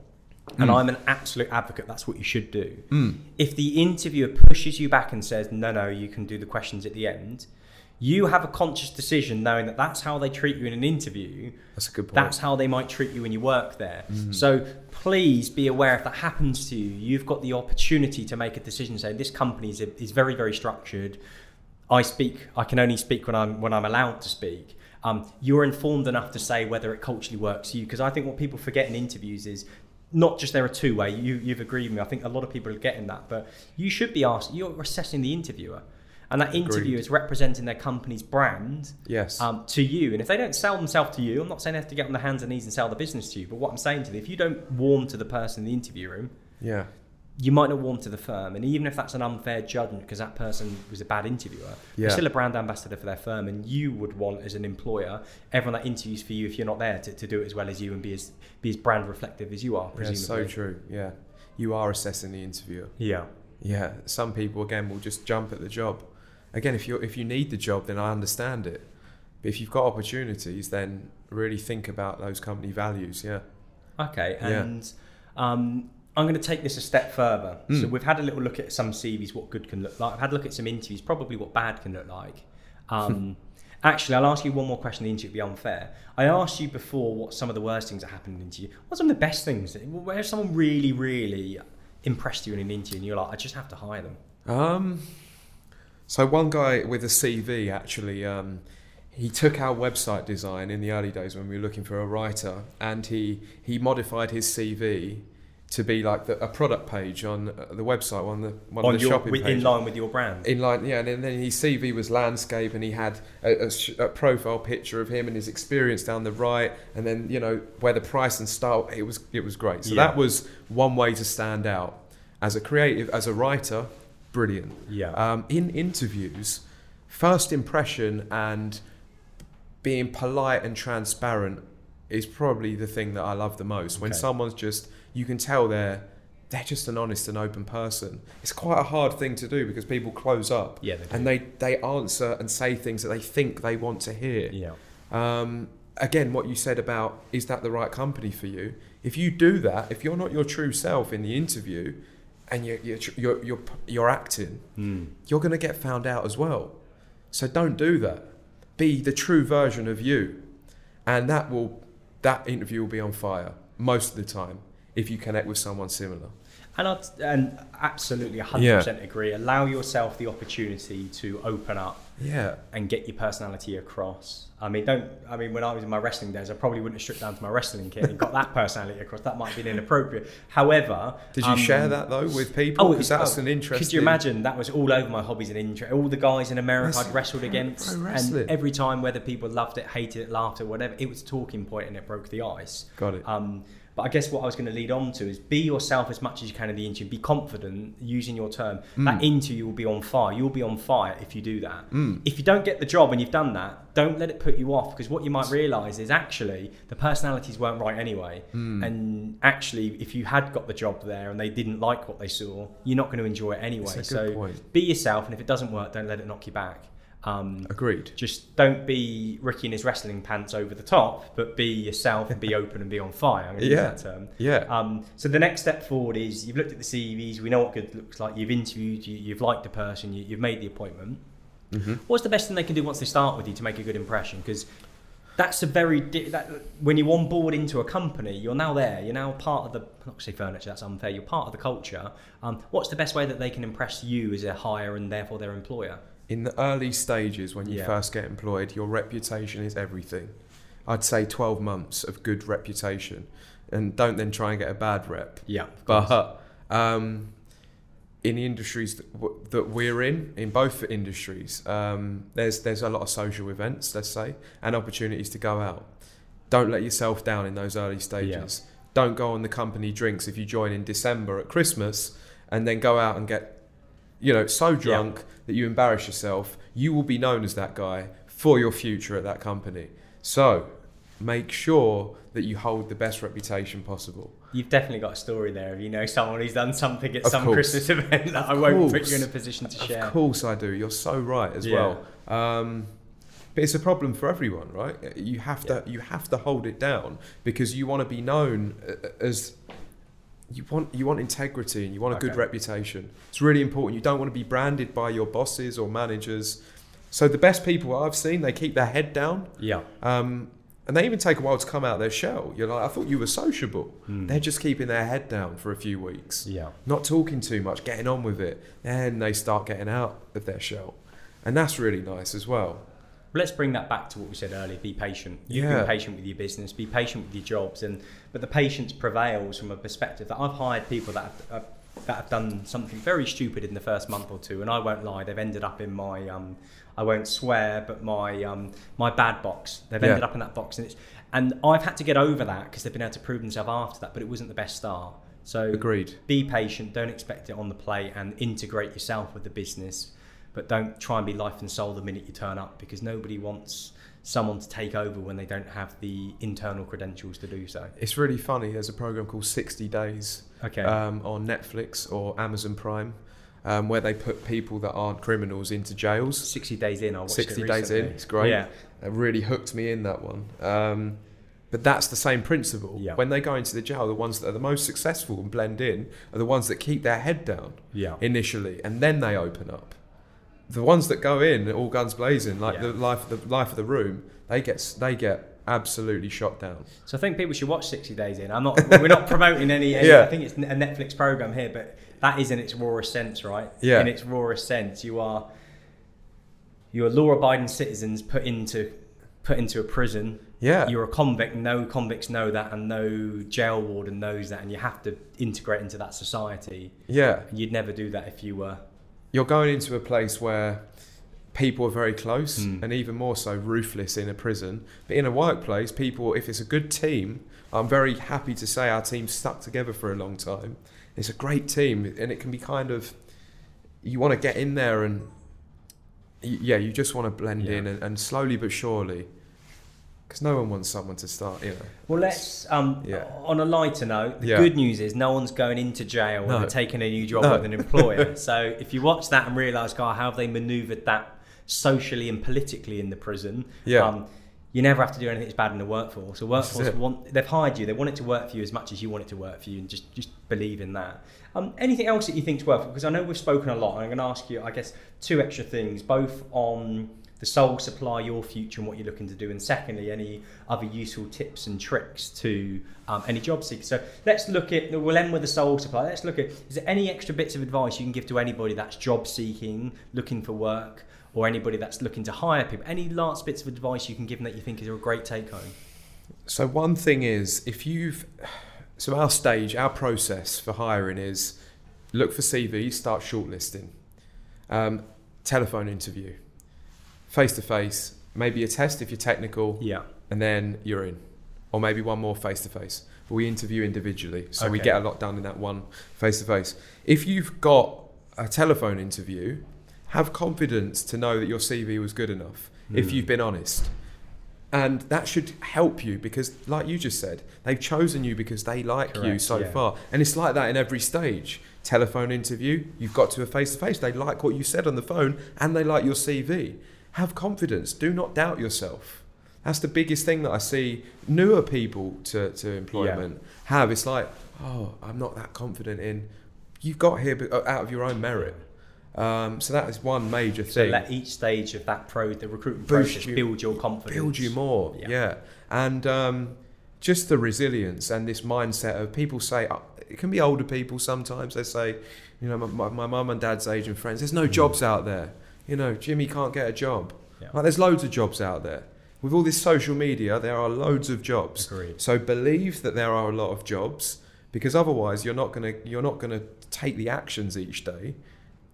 and Mm. I'm an absolute advocate, that's what you should do. Mm. If the interviewer pushes you back and says, "No, no, you can do the questions at the end," you have a conscious decision knowing that that's how they treat you in an interview. That's a good point. That's how they might treat you when you work there. Mm. So please be aware if that happens to you, you've got the opportunity to make a decision. Say this company is, is very very structured. I speak. I can only speak when I'm when I'm allowed to speak. Um, you're informed enough to say whether it culturally works for you. Because I think what people forget in interviews is not just there are two way. You you've agreed with me. I think a lot of people are getting that, but you should be asked. You're assessing the interviewer. And that interview Agreed. is representing their company's brand yes. um, to you. And if they don't sell themselves to you, I'm not saying they have to get on their hands and knees and sell the business to you. But what I'm saying to them, if you don't warm to the person in the interview room, yeah. you might not warm to the firm. And even if that's an unfair judgment because that person was a bad interviewer, Yeah. you're still a brand ambassador for their firm. And you would want, as an employer, everyone that interviews for you, if you're not there, to, to do it as well as you and be as, be as brand reflective as you are, presumably. Yeah, so true. Yeah. You are assessing the interviewer. Yeah. Yeah. Some people again will just jump at the job. Again, if you if you need the job, then I understand it. But if you've got opportunities, then really think about those company values. Yeah. Okay, Yeah. and um, I'm going to take this a step further. So Mm. we've had a little look at some CVs, what good can look like. I've had a look at some interviews, probably what bad can look like. Um, actually, I'll ask you one more question. The interview will be unfair. I asked you before what some of the worst things that happened in an interview. What's some of the best things? Where someone really, really impressed you in an interview, and you're like, I just have to hire them. Um, so one guy with a CV actually, um, he took our website design in the early days when we were looking for a writer, and he he modified his CV to be like the, a product page on uh, the website, on the one On of the your, shopping with- pages. in line with your brand. In line, yeah, and then- then his CV was landscape, and he had a, a a profile picture of him and his experience down the right, and then you know where the price and style. It was it was great. So Yeah. that was one way to stand out as a creative, as a writer. Brilliant. yeah. Um, in interviews, first impression and being polite and transparent is probably the thing that I love the most. When someone's just, you can tell they're they're just an honest and open person. It's quite a hard thing to do because people close up yeah. They and they they answer and say things that they think they want to hear. yeah. Um, again, what you said about is that the right company for you? If you do that, if you're not your true self in the interview, and you're you're you're, you're, you're acting, Mm. you're going to get found out as well. So don't do that. Be the true version of you, and that will that interview will be on fire most of the time if you connect with someone similar. And I'd, and absolutely 100% agree. Allow yourself the opportunity to open up Yeah, and get your personality across. I mean, don't. I mean, when I was in my wrestling days, I probably wouldn't have stripped down to my wrestling kit and got that personality across. That might have been inappropriate. However, did you um, share that though with people? Oh, Because that's oh, an interesting. Could you imagine that was all over my hobbies and interest? All the guys in America That's I'd wrestled against, and every time whether people loved it, hated it, laughed or whatever, it was a talking point and it broke the ice. Got it. Um, but I guess what I was going to lead on to is be yourself as much as you can in the interview. Be confident using your term. That interview will be on fire. You'll be on fire if you do that. Mm. If you don't get the job and you've done that, don't let it put you off because what you might realise is actually the personalities weren't right anyway. Mm. And actually, if you had got the job there and they didn't like what they saw, you're not going to enjoy it anyway. It's a good so point. be yourself, and if it doesn't work, don't let it knock you back. Um, Agreed. just don't be Ricky in his wrestling pants over the top, but be yourself and be open and be on fire. I'm going to Yeah. use that term. Yeah. Um, so the next step forward is you've looked at the CVs, we know what good looks like, you've interviewed, you, you've liked the person, you, you've made the appointment. Mhm. What's the best thing they can do once they start with you to make a good impression? Because that's a very di- that, when you on board into a company, you're now there. You're now part of the not to say furniture. That's unfair. You're part of the culture. Um, what's the best way that they can impress you as a hire and therefore their employer? In the early stages, when you Yeah. first get employed, your reputation is everything. I'd say 12 months of good reputation. And don't then try and get a bad rep. Yeah, But um, in the industries that, w- that we're in, in both industries, um, there's, there's a lot of social events, let's say, and opportunities to go out. Don't let yourself down in those early stages. Don't go on the company drinks if you join in December at Christmas and then go out and get you know, so drunk that you embarrass yourself, you will be known as that guy for your future at that company. So make sure that you hold the best reputation possible. You've definitely got a story there. If you know someone who's done something at Of some course. Christmas event that I Of won't put you in a position to share. Of course I do. You're so right as Yeah. well. Um, but it's a problem for everyone, right? You have to you have to hold it down because you want to be known uh, as you want you want integrity and you want a good reputation. It's really important. You don't want to be branded by your bosses or managers. So the best people I've seen, they keep their head down. Yeah. Um, and they even take a while to come out of their shell. You're like, I thought you were sociable. Mm. They're just keeping their head down for a few weeks Yeah. not talking too much, getting on with it. Then they start getting out of their shell. And that's really nice as well. Let's bring that back to what we said earlier. Be patient. You've Yeah. been patient with your business. Be patient with your jobs, and but the patience prevails from a perspective that I've hired people that have, uh, that have done something very stupid in the first month or two, and I won't lie, they've ended up in my um, I won't swear, but my um, my bad box. They've Yeah. ended up in that box, and it's and I've had to get over that because they've been able to prove themselves after that, but it wasn't the best start. So Agreed. be patient. Don't expect it on the plate, and integrate yourself with the business. But don't try and be life and soul the minute you turn up, because nobody wants someone to take over when they don't have the internal credentials to do so. It's really funny. There's a program called 60 Days Okay. um, on Netflix or Amazon Prime um, where they put people that aren't criminals into jails. Sixty days in, I watched 60 it days in, it's great. Yeah, It really hooked me in that one. Um, but that's the same principle. Yeah. When they go into the jail, the ones that are the most successful and blend in are the ones that keep their head down. yeah, initially, and then they open up. The ones that go in all guns blazing, like Yeah. the life, the life of the room, they get they get absolutely shot down. So I think people should watch Sixty Days In. I'm not. we're not promoting any. any Yeah. I think it's a Netflix program here, but that is in its rawest sense, right? Yeah. In its rawest sense, you are you are law-abiding citizens put into put into a prison Yeah. You're a convict. No convicts know that, and no jail warden knows that, and you have to integrate into that society. Yeah. And you'd never do that if you were. You're going into a place where people are very close Mm. and even more so ruthless in a prison. But in a workplace, people, if it's a good team, I'm very happy to say our team stuck together for a long time. It's a great team, and it can be kind of you want to get in there and yeah, you just want to blend Yeah. in and, and slowly but surely, because no one wants someone to start, you know. Well, let's. Um, Yeah. On a lighter note, the Yeah. good news is no one's going into jail No. or taking a new job No. with an employer. so if you watch that and realise, God, how have they manoeuvred that socially and politically in the prison? Yeah. Um, you never have to do anything that's bad in the workforce. The workforce want they've hired you. They want it to work for you as much as you want it to work for you, and just just believe in that. Um, anything else that you think's worth? Because I know we've spoken a lot. And I'm going to ask you, I guess, two extra things, both on the Sole Supply, your future, and what you're looking to do, and secondly, any other useful tips and tricks to um, any job seekers. So let's look at. We'll end with the Sole Supply. Let's look at. Is there any extra bits of advice you can give to anybody that's job seeking, looking for work? Or anybody that's looking to hire people, any last bits of advice you can give them that you think is a great take home? So one thing is, if you've, so our stage, our process for hiring is look for CVs, start shortlisting, um, telephone interview, face to face, maybe a test if you're technical, Yeah. and then you're in, or maybe one more face to face. But we interview individually, so we get a lot done in that one face to face. If you've got a telephone interview, have confidence to know that your CV was good enough. If Mm. you've been honest. And that should help you because, like you just said, they've chosen you because they like you so yeah. far. And it's like that in every stage. Telephone interview, you've got to a face to face. They like what you said on the phone and they like your CV. Have confidence. Do not doubt yourself. That's the biggest thing that I see newer people to, to employment have. It's like, oh, I'm not that confident in. You've got here be- out of your own merit. Um, so that is one major So thing. let each stage of that pro the recruitment Boost process you- build your confidence. build you more. Yeah. Yeah, and um, just the resilience and this mindset of people say uh, it can be older people sometimes. They say, you know, my my mum and dad's age and friends. There's no jobs out there. You know, Jimmy can't get a job. Yeah. Like, there's loads of jobs out there. With all this social media, there are loads of jobs. Agreed. So believe that there are a lot of jobs, because otherwise you're not gonna you're not gonna take the actions each day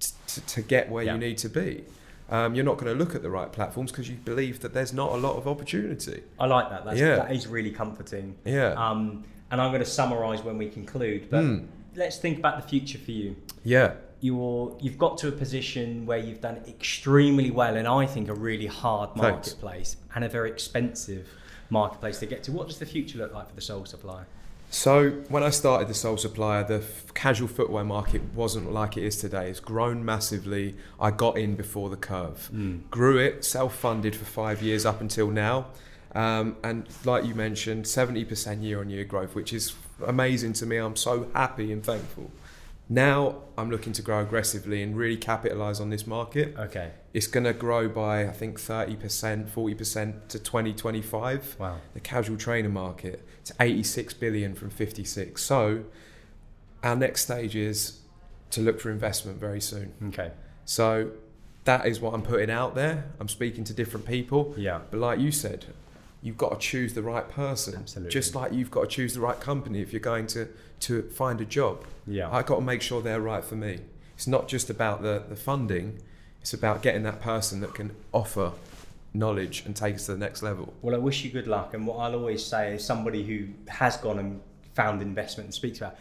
t- to, to get where Yeah. you need to be. Um, you're not going to look at the right platforms because you believe that there's not a lot of opportunity. I like that. That's, Yeah. That is really comforting. Yeah. Um, and I'm going to summarise when we conclude. But Mm. let's think about the future for you. yeah. You're, you've got to a position where you've done extremely well in, I think, a really hard Thanks. marketplace and a very expensive marketplace to get to. What does the future look like for the Sole Supplier? So when I started the Sole Supplier, the f- casual footwear market wasn't like it is today. It's grown massively. I got in before the curve, grew it, self-funded for five years up until now, um, and like you mentioned, seventy percent year-on-year growth, which is amazing to me. I'm so happy and thankful. Now I'm looking to grow aggressively and really capitalize on this market. Okay. It's going to grow by I think 30%, 40% to 2025 Wow. the casual trainer market to 86 billion from 56. So our next stage is to look for investment very soon. Okay. So that is what I'm putting out there. I'm speaking to different people, Yeah. but like you said, you've got to choose the right person. Absolutely. Just like you've got to choose the right company if you're going to to find a job. Yeah. I got to make sure they're right for me. It's not just about the, the funding, it's about getting that person that can offer knowledge and take us to the next level. Well, I wish you good luck. And what I'll always say is somebody who has gone and found investment and speaks about.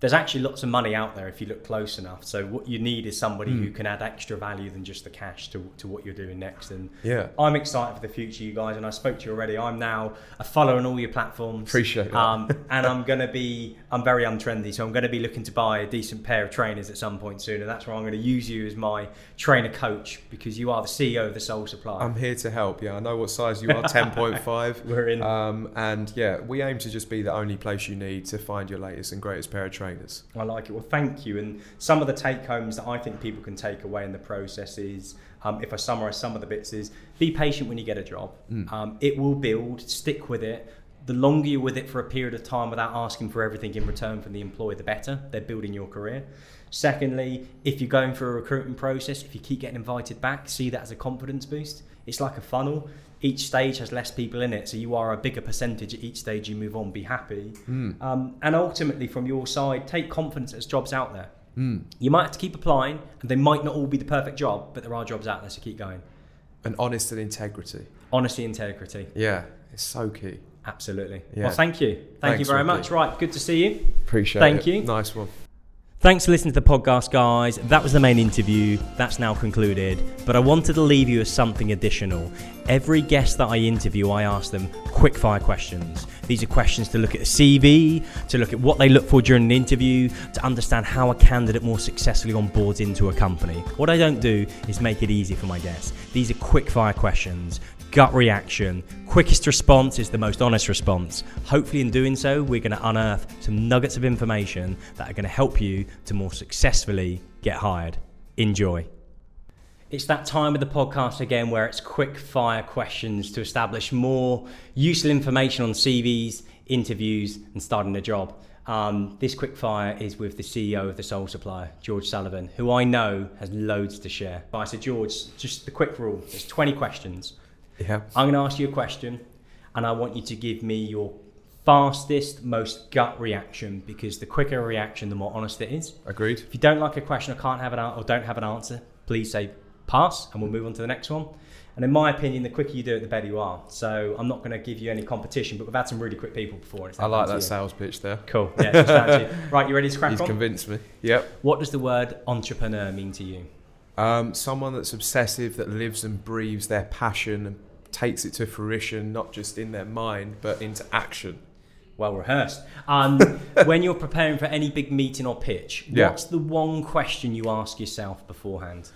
There's actually lots of money out there if you look close enough. So what you need is somebody Hmm. who can add extra value than just the cash to, to what you're doing next. And Yeah. I'm excited for the future, you guys. And I spoke to you already. I'm now a follower on all your platforms. Appreciate that. Um, and I'm going to be, I'm very untrendy, so I'm going to be looking to buy a decent pair of trainers at some point soon. And that's where I'm going to use you as my trainer coach because you are the CEO of the Sole Supply. I'm here to help. Yeah, I know what size you are, 10.5. We're in. Um, and yeah, we aim to just be the only place you need to find your latest and greatest pair of trainers. I like it. Well, thank you. And some of the take homes that I think people can take away in the process is, um, if I summarise some of the bits, is be patient when you get a job. Um, it will build. Stick with it. The longer you're with it for a period of time without asking for everything in return from the employer, the better. They're building your career. Secondly, if you're going through a recruitment process, if you keep getting invited back, see that as a confidence boost. It's like a funnel. Each stage has less people in it, so you are a bigger percentage at each stage you move on. Be happy, Mm. um, and ultimately from your side, take confidence there's jobs out there. Mm. You might have to keep applying, and they might not all be the perfect job, but there are jobs out there, so keep going. And honesty and integrity. Honesty, integrity, Yeah, it's so key. absolutely. Yeah. Well, thank you, thank you very Ricky. much. Right, good to see you. Appreciate Thank it. you. Nice one. Thanks for listening to the podcast, guys. That was the main interview. That's now concluded. But I wanted to leave you with something additional. Every guest that I interview, I ask them quick fire questions. These are questions to look at the CV, to look at what they look for during an interview, to understand how a candidate more successfully onboards into a company. What I don't do is make it easy for my guests. These are quick fire questions gut reaction. Quickest response is the most honest response. Hopefully, in doing so, we're going to unearth some nuggets of information that are going to help you to more successfully get hired. Enjoy. It's that time of the podcast again where it's quick fire questions to establish more useful information on CVs, interviews, and starting a job. Um, this quick fire is with the CEO of the Sole Supplier, George Sullivan, who I know has loads to share. I said, George, just the quick rule there's 20 questions. Yeah. I'm going to ask you a question, and I want you to give me your fastest, most gut reaction because the quicker a reaction, the more honest it is. Agreed. If you don't like a question or can't have an an- or don't have an answer, please say pass, and we'll move on to the next one. And in my opinion, the quicker you do it, the better you are. So I'm not going to give you any competition, but we've had some really quick people before. I like that sales pitch there. Cool. Yeah. Right. You ready to crack He's on? convinced me. Yep. what does the word entrepreneur mean to you? Um, someone that's obsessive, that lives and breathes their passion and takes it to fruition, not just in their mind, but into action. well rehearsed. Um, when you're preparing for any big meeting or pitch, Yeah. what's the one question you ask yourself beforehand?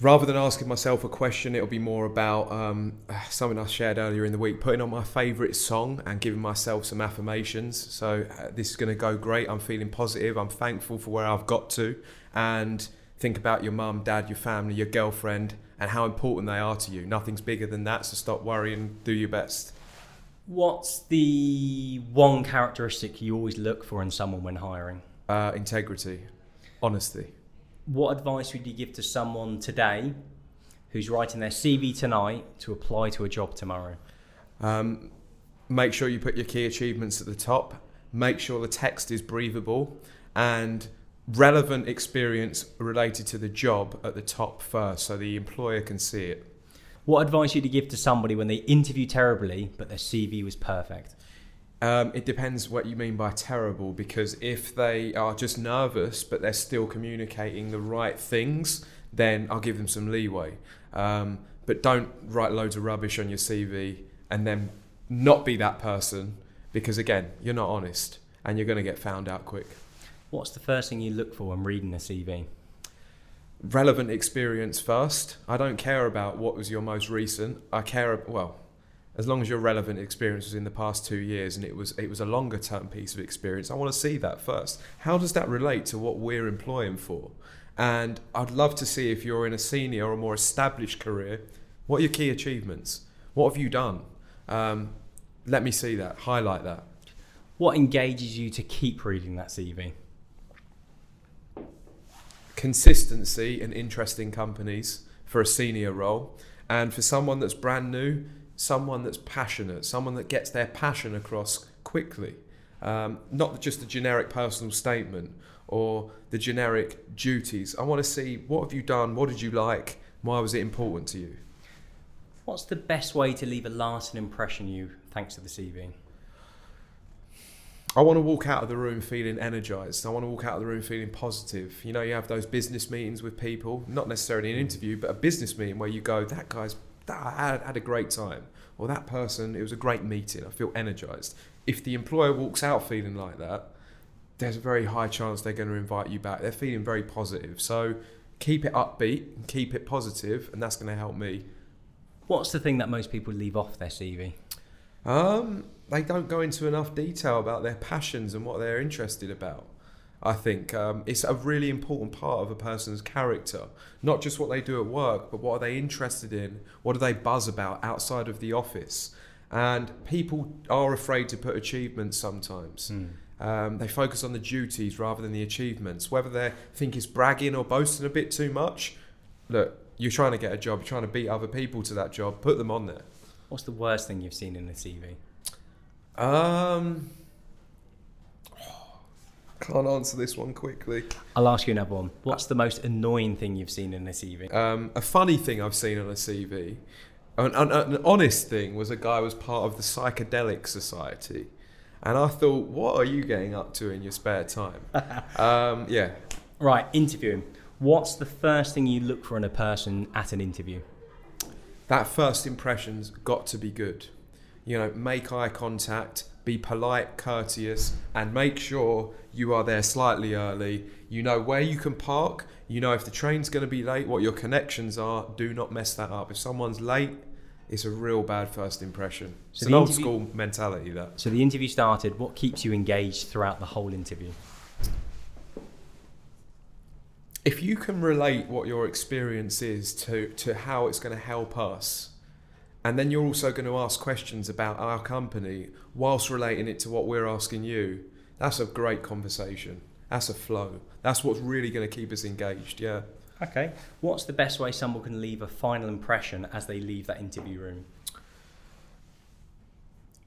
Rather than asking myself a question, it'll be more about um, something I shared earlier in the week, putting on my favourite song and giving myself some affirmations. So, uh, this is going to go great. I'm feeling positive. I'm thankful for where I've got to. And think about your mum, dad, your family, your girlfriend, and how important they are to you. Nothing's bigger than that. So, stop worrying, do your best. What's the one characteristic you always look for in someone when hiring? Uh, integrity, honesty. What advice would you give to someone today who's writing their CV tonight to apply to a job tomorrow? Um, make sure you put your key achievements at the top. Make sure the text is breathable and relevant experience related to the job at the top first so the employer can see it. What advice would you give to somebody when they interview terribly but their CV was perfect? Um, it depends what you mean by terrible because if they are just nervous but they're still communicating the right things, then I'll give them some leeway. Um, but don't write loads of rubbish on your CV and then not be that person because, again, you're not honest and you're going to get found out quick. What's the first thing you look for when reading a CV? relevant experience first. I don't care about what was your most recent. I care well, as long as your relevant experience was in the past two years and it was it was a longer term piece of experience. I want to see that first. How does that relate to what we're employing for? And I'd love to see if you're in a senior or more established career, what are your key achievements? What have you done? Um, let me see that. Highlight that. What engages you to keep reading that CV? Consistency and interesting companies for a senior role, and for someone that's brand new, someone that's passionate, someone that gets their passion across quickly. Um, not just the generic personal statement or the generic duties. I want to see what have you done, what did you like, why was it important to you. What's the best way to leave a lasting impression you thanks to the CV? I want to walk out of the room feeling energized. I want to walk out of the room feeling positive. You know, you have those business meetings with people, not necessarily an interview, but a business meeting where you go, that guy's, that, I had, had a great time. Or that person, it was a great meeting. I feel energized. If the employer walks out feeling like that, there's a very high chance they're going to invite you back. They're feeling very positive. So keep it upbeat and keep it positive, and that's going to help me. What's the thing that most people leave off their CV? Um, they don't go into enough detail about their passions and what they're interested about. I think um, it's a really important part of a person's character, not just what they do at work, but what are they interested in? What do they buzz about outside of the office? And people are afraid to put achievements sometimes. Um, they focus on the duties rather than the achievements. Whether they think it's bragging or boasting a bit too much, look, you're trying to get a job, you're trying to beat other people to that job, put them on there. What's the worst thing you've seen in a CV? Um, can't answer this one quickly. I'll ask you another one. What's the most annoying thing you've seen in a CV? Um, a funny thing I've seen on a CV, an, an, an honest thing, was a guy was part of the Psychedelic Society. And I thought, what are you getting up to in your spare time? um, yeah. Right, interviewing. What's the first thing you look for in a person at an interview? That first impression's got to be good. You know, make eye contact, be polite, courteous, and make sure you are there slightly early. You know where you can park. You know if the train's going to be late, what your connections are. Do not mess that up. If someone's late, it's a real bad first impression. It's So an the old interview- school mentality that. So the interview started. What keeps you engaged throughout the whole interview? If you can relate what your experience is to, to how it's going to help us, and then you're also going to ask questions about our company whilst relating it to what we're asking you, that's a great conversation. That's a flow. That's what's really going to keep us engaged. Yeah. Okay. What's the best way someone can leave a final impression as they leave that interview room?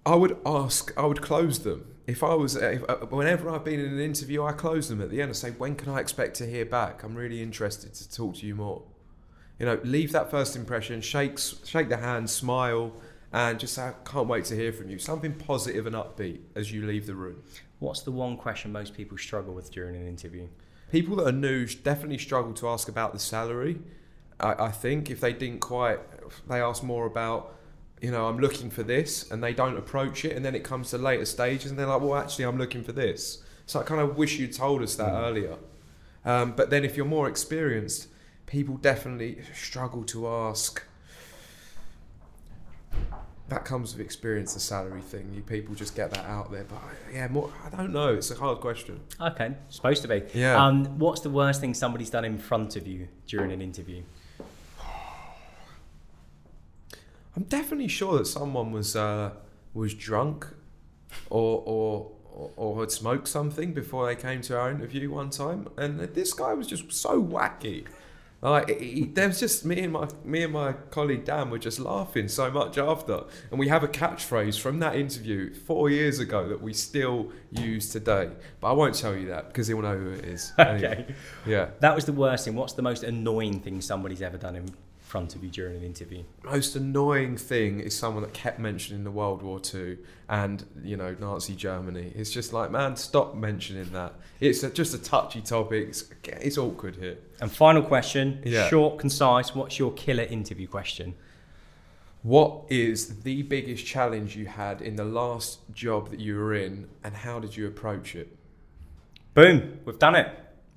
I would ask, I would close them. If I was, if, uh, whenever I've been in an interview, I close them at the end and say, when can I expect to hear back? I'm really interested to talk to you more. You know, leave that first impression, shake, shake the hand, smile, and just say, I can't wait to hear from you. Something positive and upbeat as you leave the room. What's the one question most people struggle with during an interview? People that are new definitely struggle to ask about the salary. I, I think if they didn't quite, they ask more about, you know, I'm looking for this, and they don't approach it, and then it comes to later stages, and they're like, well, actually, I'm looking for this. So I kind of wish you'd told us that earlier. Um, but then if you're more experienced, people definitely struggle to ask. That comes with experience, the salary thing. You people just get that out there, but yeah, more. I don't know. It's a hard question. Okay, supposed to be. Yeah. Um, what's the worst thing somebody's done in front of you during an interview? I'm definitely sure that someone was uh, was drunk, or or or- or had smoked something before they came to our interview one time, and this guy was just so wacky. Like he, there was just me and my me and my colleague Dan were just laughing so much after, and we have a catchphrase from that interview four years ago that we still use today. But I won't tell you that because he'll know who it is. Anyway, Okay. yeah. That was the worst thing. What's the most annoying thing somebody's ever done in front of you during an interview? most annoying thing is someone that kept mentioning the World War Two and you know Nazi Germany. It's just like, man, stop mentioning that. It's a, just a touchy topic. It's, it's awkward here. And final question, Yeah. short, concise. What's your killer interview question? What is the biggest challenge you had in the last job that you were in, and how did you approach it? Boom, we've done it.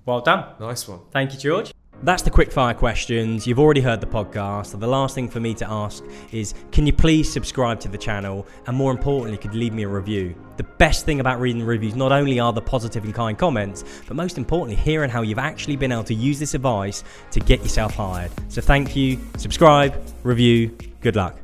Well done. Nice one. Thank you, George. That's the quickfire questions. You've already heard the podcast. The last thing for me to ask is can you please subscribe to the channel? And more importantly, could leave me a review? The best thing about reading the reviews not only are the positive and kind comments, but most importantly, hearing how you've actually been able to use this advice to get yourself hired. So thank you, subscribe, review, good luck.